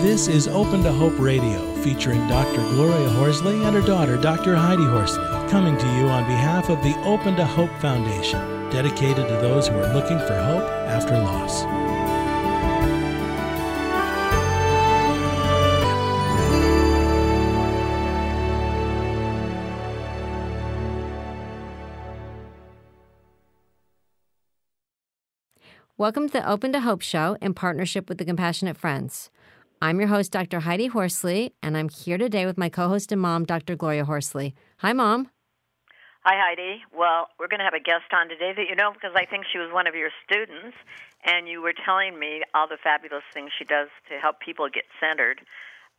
This is Open to Hope Radio, featuring Dr. Gloria Horsley and her daughter, Dr. Heidi Horsley, coming to you on behalf of the Open to Hope Foundation, dedicated to those who are looking for hope after loss. Welcome to the Open to Hope show in partnership with the Compassionate Friends. I'm your host, Dr. Heidi Horsley, and I'm here today with my co host and mom, Dr. Gloria Horsley. Hi, Mom. Hi, Heidi. Well, we're going to have a guest on today that you know because I think she was one of your students, and you were telling me all the fabulous things she does to help people get centered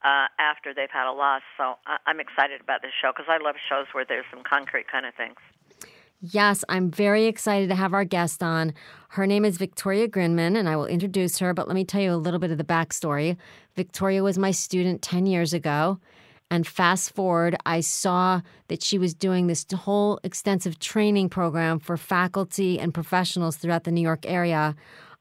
uh, after they've had a loss. So I'm excited about this show because I love shows where there's some concrete kind of things. Yes, I'm very excited to have our guest on. Her name is Victoria Grinman, and I will introduce her, but let me tell you a little bit of the backstory. Victoria was my student 10 years ago. And fast forward, I saw that she was doing this whole extensive training program for faculty and professionals throughout the New York area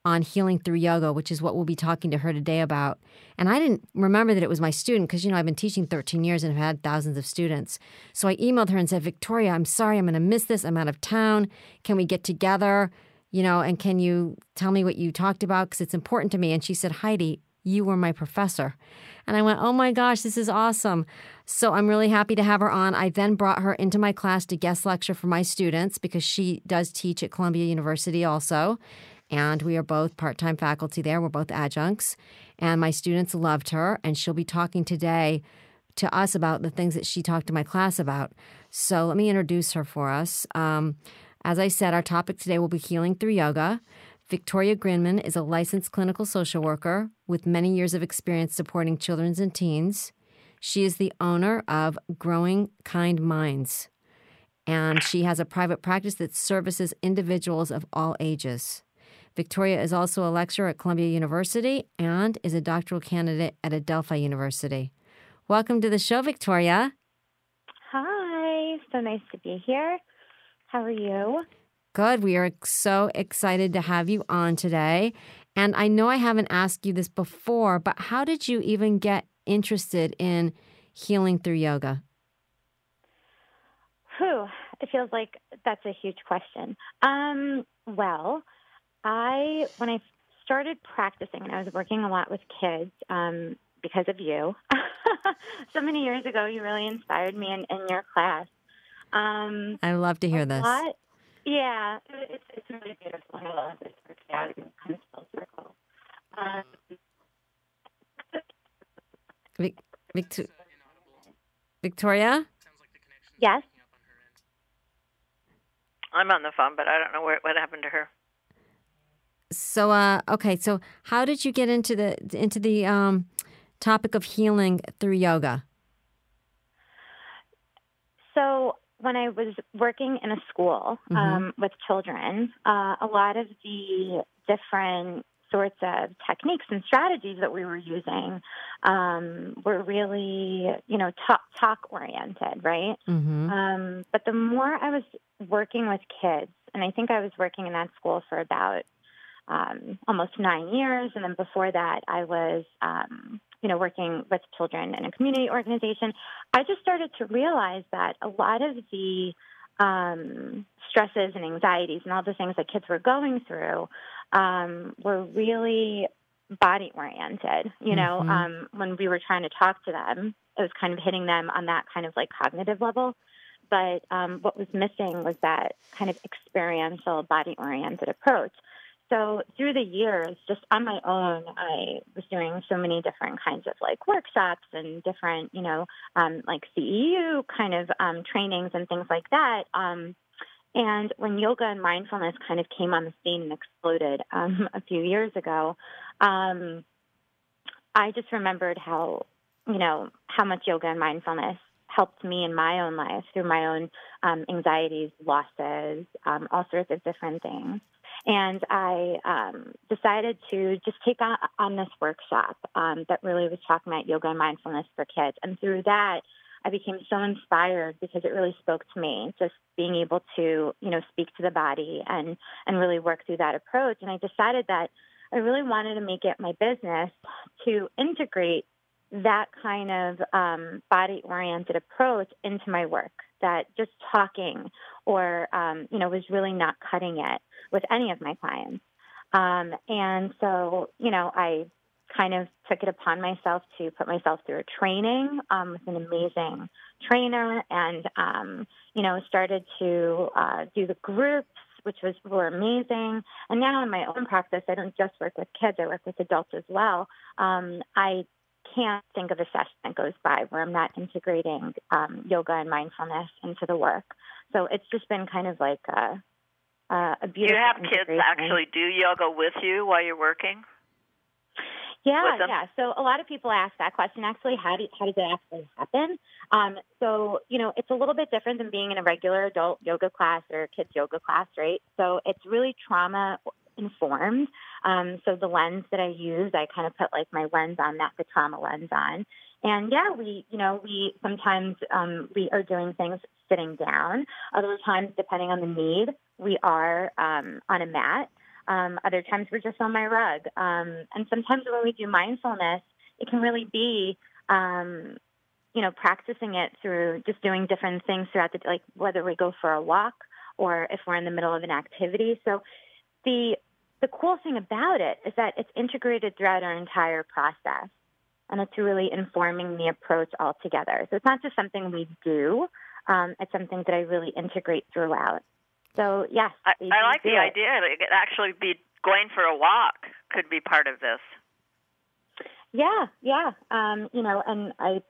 on healing through yoga, which is what we'll be talking to her today about. And I didn't remember that it was my student because, you know, I've been teaching 13 years and have had thousands of students. So I emailed her and said, Victoria, I'm sorry, I'm going to miss this. I'm out of town. Can we get together? You know, and can you tell me what you talked about? Because it's important to me. And she said, Heidi, you were my professor. And I went, oh my gosh, this is awesome. So I'm really happy to have her on. I then brought her into my class to guest lecture for my students because she does teach at Columbia University also and we are both part time faculty there. We're both adjuncts. And my students loved her, and she'll be talking today to us about the things that she talked to my class about. So let me introduce her for us. Um, as I said, our topic today will be healing through yoga. Victoria Grinman is a licensed clinical social worker with many years of experience supporting children and teens. She is the owner of Growing Kind Minds, and she has a private practice that services individuals of all ages. Victoria is also a lecturer at Columbia University and is a doctoral candidate at Adelphi University. Welcome to the show, Victoria. Hi, so nice to be here. How are you? Good. We are so excited to have you on today. And I know I haven't asked you this before, but how did you even get interested in healing through yoga? Whew, it feels like that's a huge question. Um, well, I when I started practicing and I was working a lot with kids um, because of you. so many years ago, you really inspired me in, in your class. Um, I love to hear this. Lot, yeah, it's, it's really beautiful. I love this kind of full circle. Um, Vic, Victor, Victoria? Yes. I'm on the phone, but I don't know where, what happened to her. So, uh, okay, so how did you get into the into the um, topic of healing through yoga? So, when I was working in a school mm-hmm. um, with children, uh, a lot of the different sorts of techniques and strategies that we were using um, were really, you know, talk, talk oriented, right? Mm-hmm. Um, but the more I was working with kids, and I think I was working in that school for about um, almost nine years, and then before that, I was, um, you know, working with children in a community organization. I just started to realize that a lot of the um, stresses and anxieties and all the things that kids were going through um, were really body oriented. You know, mm-hmm. um, when we were trying to talk to them, it was kind of hitting them on that kind of like cognitive level. But um, what was missing was that kind of experiential, body oriented approach so through the years, just on my own, I was doing so many different kinds of like workshops and different, you know, um, like CEU kind of um, trainings and things like that. Um, and when yoga and mindfulness kind of came on the scene and exploded um, a few years ago, um, I just remembered how, you know, how much yoga and mindfulness helped me in my own life through my own um, anxieties, losses, um, all sorts of different things. And I um, decided to just take on, on this workshop um, that really was talking about yoga and mindfulness for kids. And through that, I became so inspired because it really spoke to me, just being able to, you know, speak to the body and, and really work through that approach. And I decided that I really wanted to make it my business to integrate that kind of um, body oriented approach into my work. That just talking or, um, you know, was really not cutting it with any of my clients. Um, and so, you know, I kind of took it upon myself to put myself through a training um, with an amazing trainer and, um, you know, started to uh, do the groups, which was were amazing. And now in my own practice, I don't just work with kids, I work with adults as well. Um, I can't think of a session that goes by where I'm not integrating um, yoga and mindfulness into the work. So it's just been kind of like a, a beautiful. Do you have kids actually do yoga with you while you're working? Yeah, yeah. So a lot of people ask that question. Actually, how do how does it actually happen? Um, so you know, it's a little bit different than being in a regular adult yoga class or kids yoga class, right? So it's really trauma informed. Um, so the lens that I use, I kind of put like my lens on that, the trauma lens on. And yeah, we, you know, we sometimes um, we are doing things sitting down. Other times, depending on the need, we are um, on a mat. Um, other times we're just on my rug. Um, and sometimes when we do mindfulness, it can really be, um, you know, practicing it through just doing different things throughout the day, like whether we go for a walk or if we're in the middle of an activity. So the the cool thing about it is that it's integrated throughout our entire process and it's really informing the approach altogether. So it's not just something we do, um, it's something that I really integrate throughout. So yes, I, I like the it. idea. It could actually be going for a walk could be part of this. Yeah, yeah. Um, you know, and I,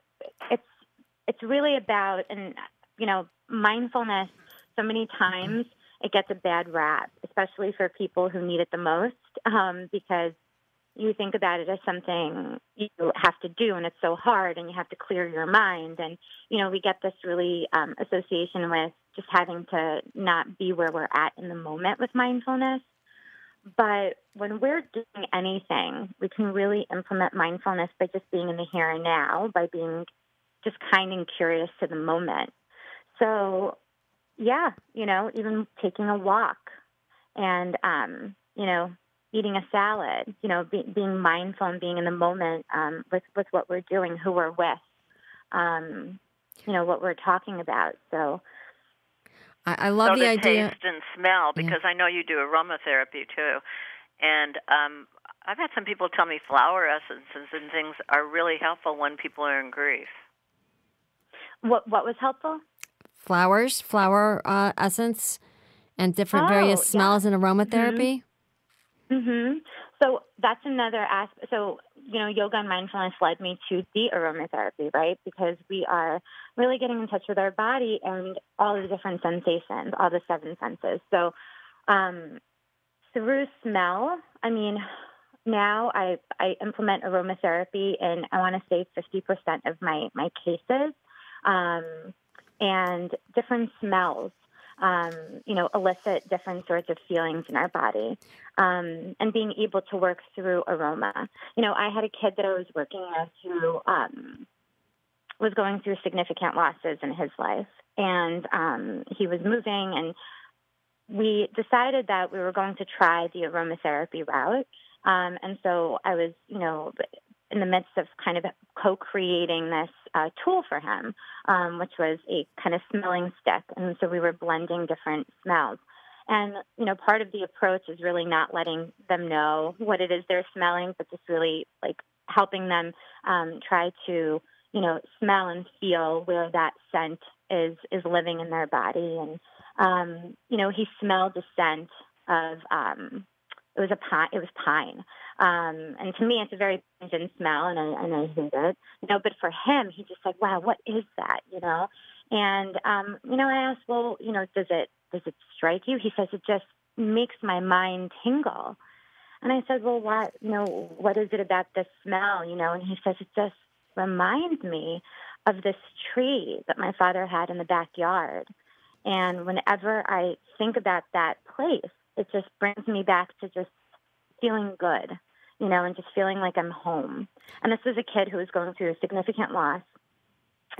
it's it's really about and you know mindfulness. So many times it gets a bad rap, especially for people who need it the most, um, because you think about it as something you have to do and it's so hard and you have to clear your mind and you know we get this really um, association with just having to not be where we're at in the moment with mindfulness but when we're doing anything we can really implement mindfulness by just being in the here and now by being just kind and curious to the moment so yeah you know even taking a walk and um you know eating a salad, you know, be, being mindful and being in the moment um, with with what we're doing, who we're with, um, you know, what we're talking about. So. I, I love so the, the idea. taste and smell, because yeah. I know you do aromatherapy too, and um, I've had some people tell me flower essences and things are really helpful when people are in grief. What what was helpful? Flowers, flower uh, essence, and different oh, various smells yeah. and aromatherapy. Mm-hmm. Mm-hmm. So that's another aspect. So, you know, yoga and mindfulness led me to the aromatherapy, right? Because we are really getting in touch with our body and all the different sensations, all the seven senses. So, um, through smell, I mean, now I, I implement aromatherapy in, I want to say 50% of my, my cases. Um, and different smells um, you know, elicit different sorts of feelings in our body, um, and being able to work through aroma. You know, I had a kid that I was working with who um, was going through significant losses in his life, and um, he was moving, and we decided that we were going to try the aromatherapy route. Um, and so I was, you know, in the midst of kind of co-creating this uh, tool for him, um, which was a kind of smelling stick, and so we were blending different smells. And you know, part of the approach is really not letting them know what it is they're smelling, but just really like helping them um, try to you know smell and feel where that scent is is living in their body. And um, you know, he smelled the scent of um, it was a pine. It was pine, um, and to me, it's a very pungent smell, and I and I hate it. You know, but for him, he just like, wow, what is that? You know, and um, you know, I asked, well, you know, does it does it strike you? He says it just makes my mind tingle. And I said, well, what, you know, what is it about the smell? You know, and he says it just reminds me of this tree that my father had in the backyard. And whenever I think about that place, it just brings me back to just feeling good, you know, and just feeling like I'm home. And this was a kid who was going through a significant loss,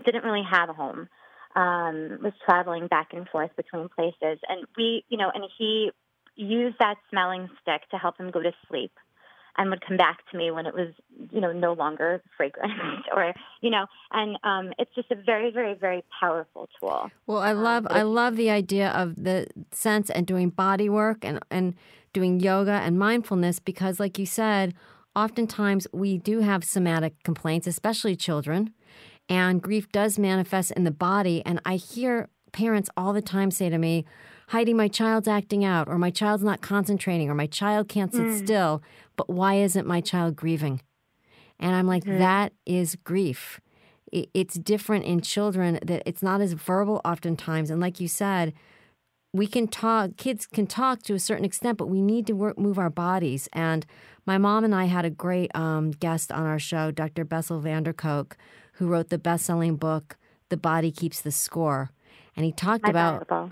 didn't really have a home, um, was traveling back and forth between places. And we, you know, and he used that smelling stick to help him go to sleep. And would come back to me when it was, you know, no longer fragrant or, you know, and um, it's just a very, very, very powerful tool. Well, I um, love, um, I love the idea of the sense and doing body work and, and doing yoga and mindfulness because, like you said, oftentimes we do have somatic complaints, especially children, and grief does manifest in the body. And I hear parents all the time say to me, Heidi, my child's acting out, or my child's not concentrating, or my child can't sit mm. still, but why isn't my child grieving? And I'm like, mm. that is grief. It's different in children that it's not as verbal oftentimes. And like you said, we can talk, kids can talk to a certain extent, but we need to work, move our bodies. And my mom and I had a great um, guest on our show, Dr. Bessel van der Kolk, who wrote the best selling book, The Body Keeps the Score. And he talked My about.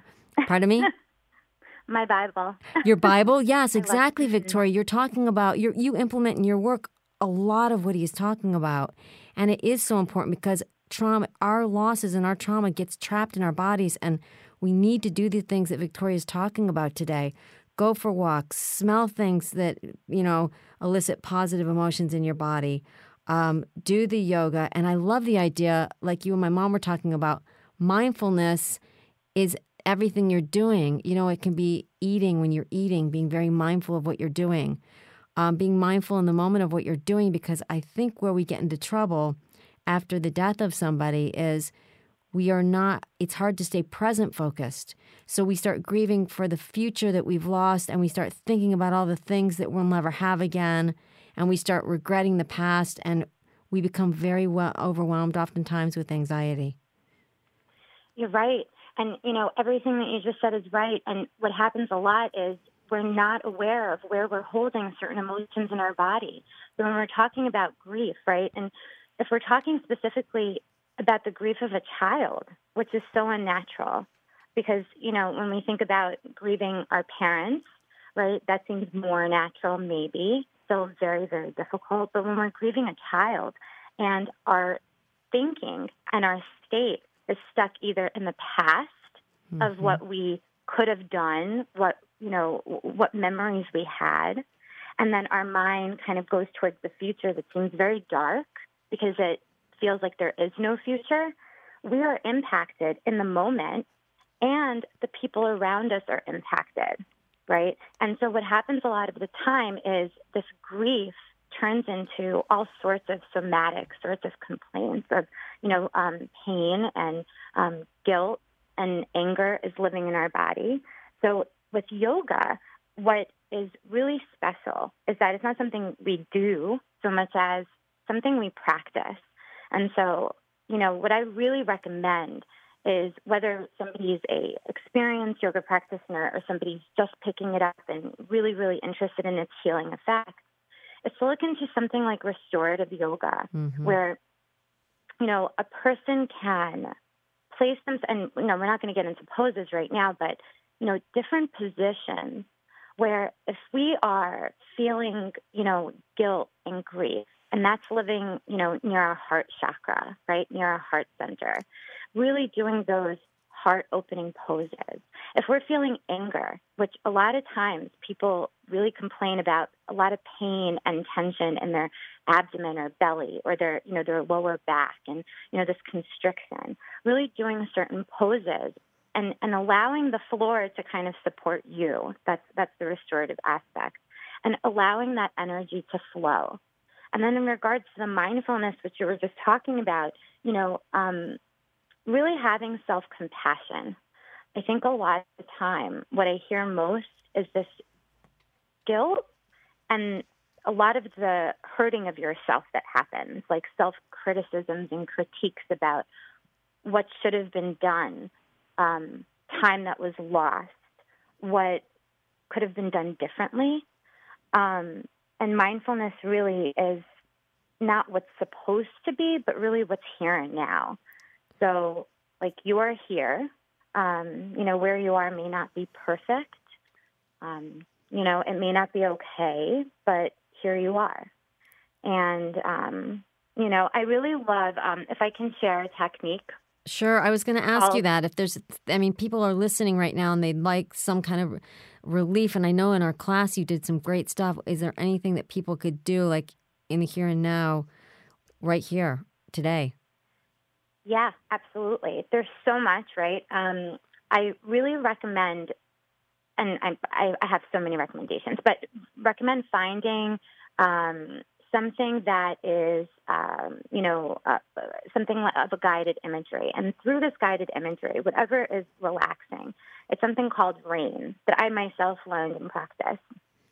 Pardon me? My Bible. Your Bible? Yes, exactly, Victoria. You're talking about you you implement in your work a lot of what he's talking about. And it is so important because trauma our losses and our trauma gets trapped in our bodies and we need to do the things that Victoria is talking about today. Go for walks, smell things that, you know, elicit positive emotions in your body. Um, do the yoga. And I love the idea, like you and my mom were talking about, mindfulness is everything you're doing. You know, it can be eating when you're eating, being very mindful of what you're doing, um, being mindful in the moment of what you're doing, because I think where we get into trouble after the death of somebody is we are not, it's hard to stay present focused. So we start grieving for the future that we've lost and we start thinking about all the things that we'll never have again. And we start regretting the past and we become very well overwhelmed oftentimes with anxiety. You're right. And, you know, everything that you just said is right. And what happens a lot is we're not aware of where we're holding certain emotions in our body. So when we're talking about grief, right? And if we're talking specifically about the grief of a child, which is so unnatural, because, you know, when we think about grieving our parents, right, that seems more natural, maybe, still very, very difficult. But when we're grieving a child and our thinking and our state is stuck either in the past mm-hmm. of what we could have done, what you know, what memories we had, and then our mind kind of goes towards the future that seems very dark because it feels like there is no future. We are impacted in the moment, and the people around us are impacted, right? And so, what happens a lot of the time is this grief turns into all sorts of somatic sorts of complaints of, you know, um, pain and um, guilt and anger is living in our body. So with yoga, what is really special is that it's not something we do so much as something we practice. And so, you know, what I really recommend is whether somebody's a experienced yoga practitioner or somebody's just picking it up and really, really interested in its healing effects, is to look into something like restorative yoga, mm-hmm. where you know a person can place them. And you know, we're not going to get into poses right now, but you know, different positions where if we are feeling, you know, guilt and grief, and that's living, you know, near our heart chakra, right, near our heart center, really doing those heart opening poses. If we're feeling anger, which a lot of times people really complain about a lot of pain and tension in their abdomen or belly or their, you know, their lower back and, you know, this constriction, really doing certain poses and, and allowing the floor to kind of support you. That's, that's the restorative aspect. And allowing that energy to flow. And then in regards to the mindfulness, which you were just talking about, you know, um, really having self compassion. I think a lot of the time, what I hear most is this guilt and a lot of the hurting of yourself that happens, like self criticisms and critiques about what should have been done, um, time that was lost, what could have been done differently. Um, and mindfulness really is not what's supposed to be, but really what's here and now. So, like, you are here. Um, you know, where you are may not be perfect. Um, you know, it may not be okay, but here you are. And, um, you know, I really love, um, if I can share a technique Sure. I was going to ask you that. If there's, I mean, people are listening right now and they'd like some kind of relief. And I know in our class you did some great stuff. Is there anything that people could do, like in the here and now, right here, today? Yeah, absolutely. There's so much, right? Um, I really recommend, and I, I have so many recommendations, but recommend finding um, something that is, um, you know, uh, something of a guided imagery. And through this guided imagery, whatever is relaxing, it's something called RAIN that I myself learned in practice.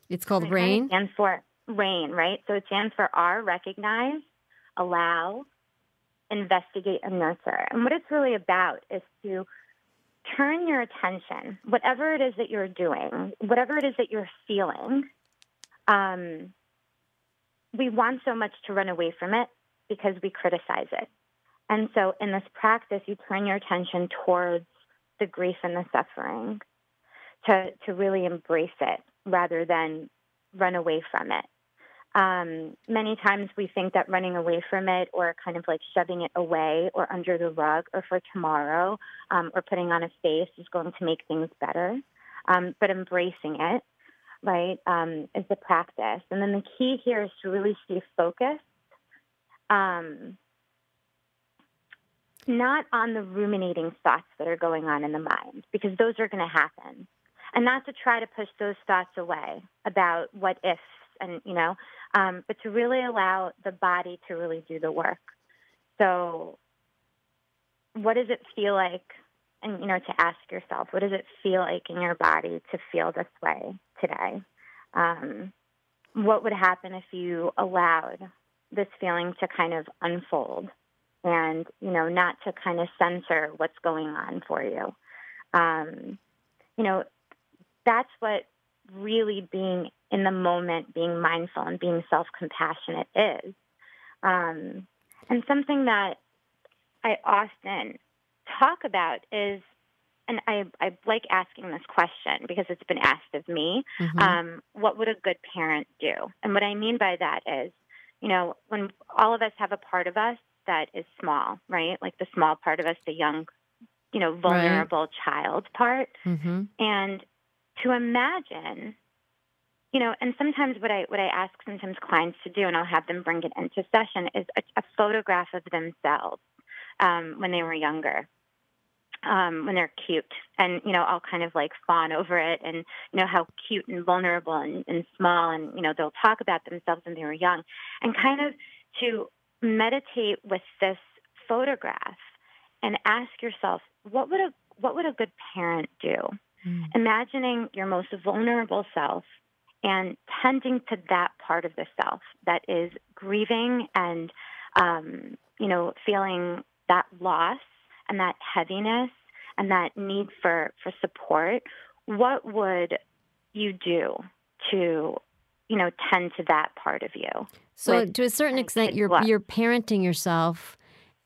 It's called RAIN? It stands for RAIN, right? So it stands for R, recognize, allow, investigate, and nurture. And what it's really about is to turn your attention, whatever it is that you're doing, whatever it is that you're feeling, um, we want so much to run away from it because we criticize it. And so in this practice, you turn your attention towards the grief and the suffering to, to really embrace it rather than run away from it. Um, many times we think that running away from it or kind of like shoving it away or under the rug or for tomorrow um, or putting on a face is going to make things better. Um, but embracing it right, um, is the practice. And then the key here is to really stay focused, um, not on the ruminating thoughts that are going on in the mind, because those are going to happen. And not to try to push those thoughts away about what ifs and, you know, um, but to really allow the body to really do the work. So, what does it feel like and you know to ask yourself what does it feel like in your body to feel this way today um, what would happen if you allowed this feeling to kind of unfold and you know not to kind of censor what's going on for you um, you know that's what really being in the moment being mindful and being self-compassionate is um, and something that i often talk about is, and I, I like asking this question because it's been asked of me, mm-hmm. um, what would a good parent do? And what I mean by that is, you know, when all of us have a part of us that is small, right? Like the small part of us, the young, you know, vulnerable right. child part. Mm-hmm. And to imagine you know, and sometimes what I what I ask sometimes clients to do, and I'll have them bring it into session, is a, a photograph of themselves um, when they were younger um, when they're cute, and you know, I'll kind of like fawn over it, and you know how cute and vulnerable and, and small, and you know, they'll talk about themselves when they were young, and kind of to meditate with this photograph and ask yourself, what would a what would a good parent do? Mm. Imagining your most vulnerable self and tending to that part of the self that is grieving and um, you know feeling that loss and that heaviness and that need for, for support, what would you do to, you know, tend to that part of you? So to a certain extent, you're you're parenting yourself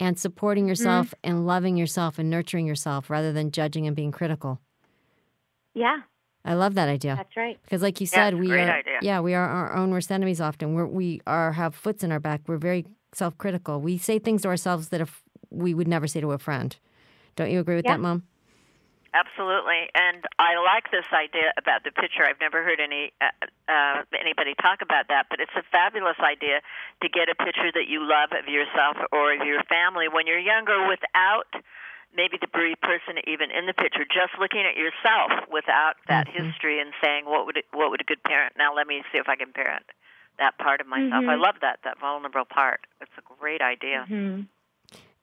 and supporting yourself mm-hmm. and loving yourself and nurturing yourself rather than judging and being critical. Yeah. I love that idea. That's right. Because, like you said, yeah, we are idea. yeah we are our own worst enemies. Often We're, we are have foots in our back. We're very self critical. We say things to ourselves that if we would never say to a friend. Don't you agree with yeah. that, Mom? Absolutely, and I like this idea about the picture. I've never heard any uh, uh, anybody talk about that, but it's a fabulous idea to get a picture that you love of yourself or of your family when you're younger, without maybe the bereaved person even in the picture, just looking at yourself without that mm-hmm. history and saying what would it, what would a good parent. Now let me see if I can parent that part of myself. Mm-hmm. I love that that vulnerable part. It's a great idea. Mm-hmm.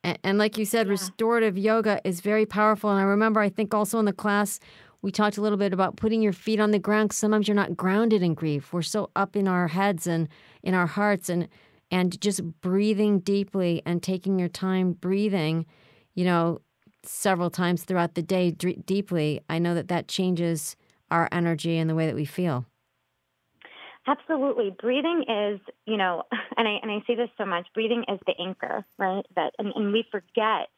And, and like you said, yeah. restorative yoga is very powerful. And I remember, I think also in the class, we talked a little bit about putting your feet on the ground. Sometimes you're not grounded in grief. We're so up in our heads and in our hearts, and and just breathing deeply and taking your time breathing, you know, several times throughout the day d- deeply. I know that that changes our energy and the way that we feel. Absolutely. Breathing is, you know, and I and I say this so much, breathing is the anchor, right? That and, and we forget,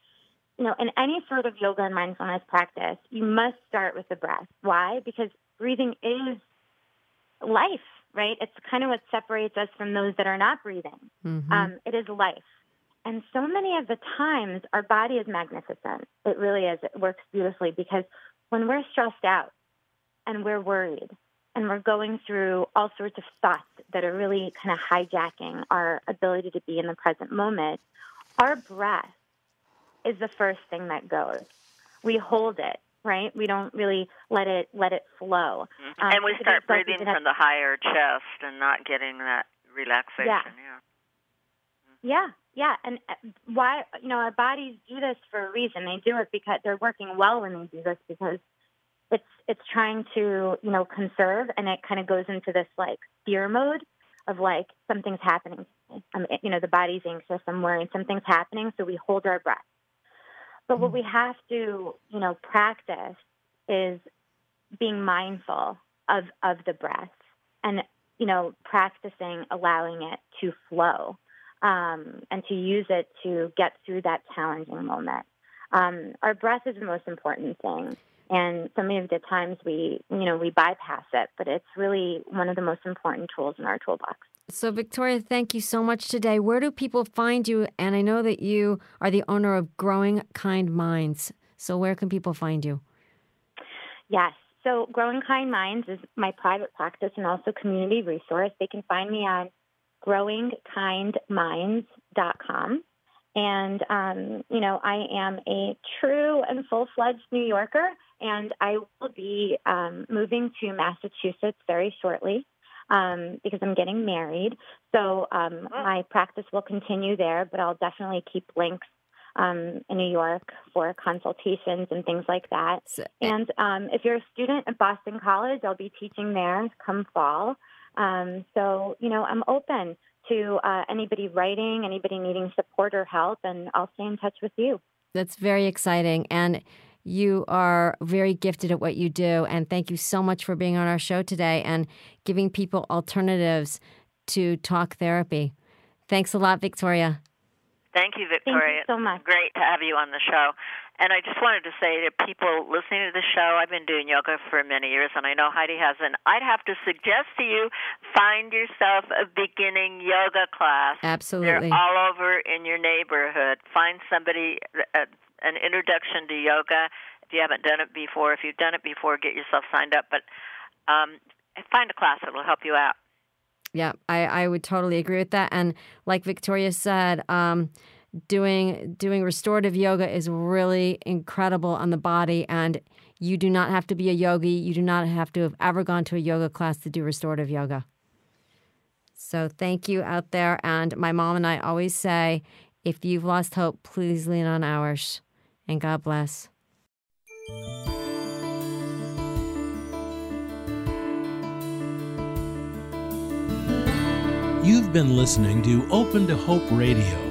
you know, in any sort of yoga and mindfulness practice, you must start with the breath. Why? Because breathing is life, right? It's kind of what separates us from those that are not breathing. Mm-hmm. Um, it is life. And so many of the times, our body is magnificent. It really is. It works beautifully because when we're stressed out and we're worried and we're going through all sorts of thoughts that are really kind of hijacking our ability to be in the present moment, our breath is the first thing that goes. We hold it, right? We don't really let it let it flow. Mm-hmm. Um, and we start breathing from the higher chest and not getting that relaxation. Yeah. Yeah. yeah. Yeah, and uh, why you know our bodies do this for a reason. They do it because they're working well when they do this because it's it's trying to you know conserve, and it kind of goes into this like fear mode of like something's happening. Um, you know the body's anxious, I'm worried, something's happening, so we hold our breath. But what we have to you know practice is being mindful of of the breath and you know practicing allowing it to flow um, and to use it to get through that challenging moment. Um, our breath is the most important thing. And so many of the times we, you know, we bypass it, but it's really one of the most important tools in our toolbox. So, Victoria, thank you so much today. Where do people find you? And I know that you are the owner of Growing Kind Minds. So, where can people find you? Yes. So, Growing Kind Minds is my private practice and also community resource. They can find me on growingkindminds.com. And, um, you know, I am a true and full fledged New Yorker, and I will be um, moving to Massachusetts very shortly um, because I'm getting married. So um, my practice will continue there, but I'll definitely keep links um, in New York for consultations and things like that. So, and um, if you're a student at Boston College, I'll be teaching there come fall. Um, so, you know, I'm open to uh, anybody writing, anybody needing support or help, and I'll stay in touch with you. That's very exciting. And you are very gifted at what you do. And thank you so much for being on our show today and giving people alternatives to talk therapy. Thanks a lot, Victoria. Thank you, Victoria. Thank you so much. Great to have you on the show. And I just wanted to say to people listening to the show, I've been doing yoga for many years, and I know Heidi hasn't. I'd have to suggest to you find yourself a beginning yoga class. Absolutely. They're all over in your neighborhood. Find somebody, uh, an introduction to yoga. If you haven't done it before, if you've done it before, get yourself signed up. But um, find a class that will help you out. Yeah, I, I would totally agree with that. And like Victoria said, um, doing doing restorative yoga is really incredible on the body and you do not have to be a yogi. You do not have to have ever gone to a yoga class to do restorative yoga. So thank you out there and my mom and i always say if you've lost hope please lean on ours. And god bless. You've been listening to Open to Hope Radio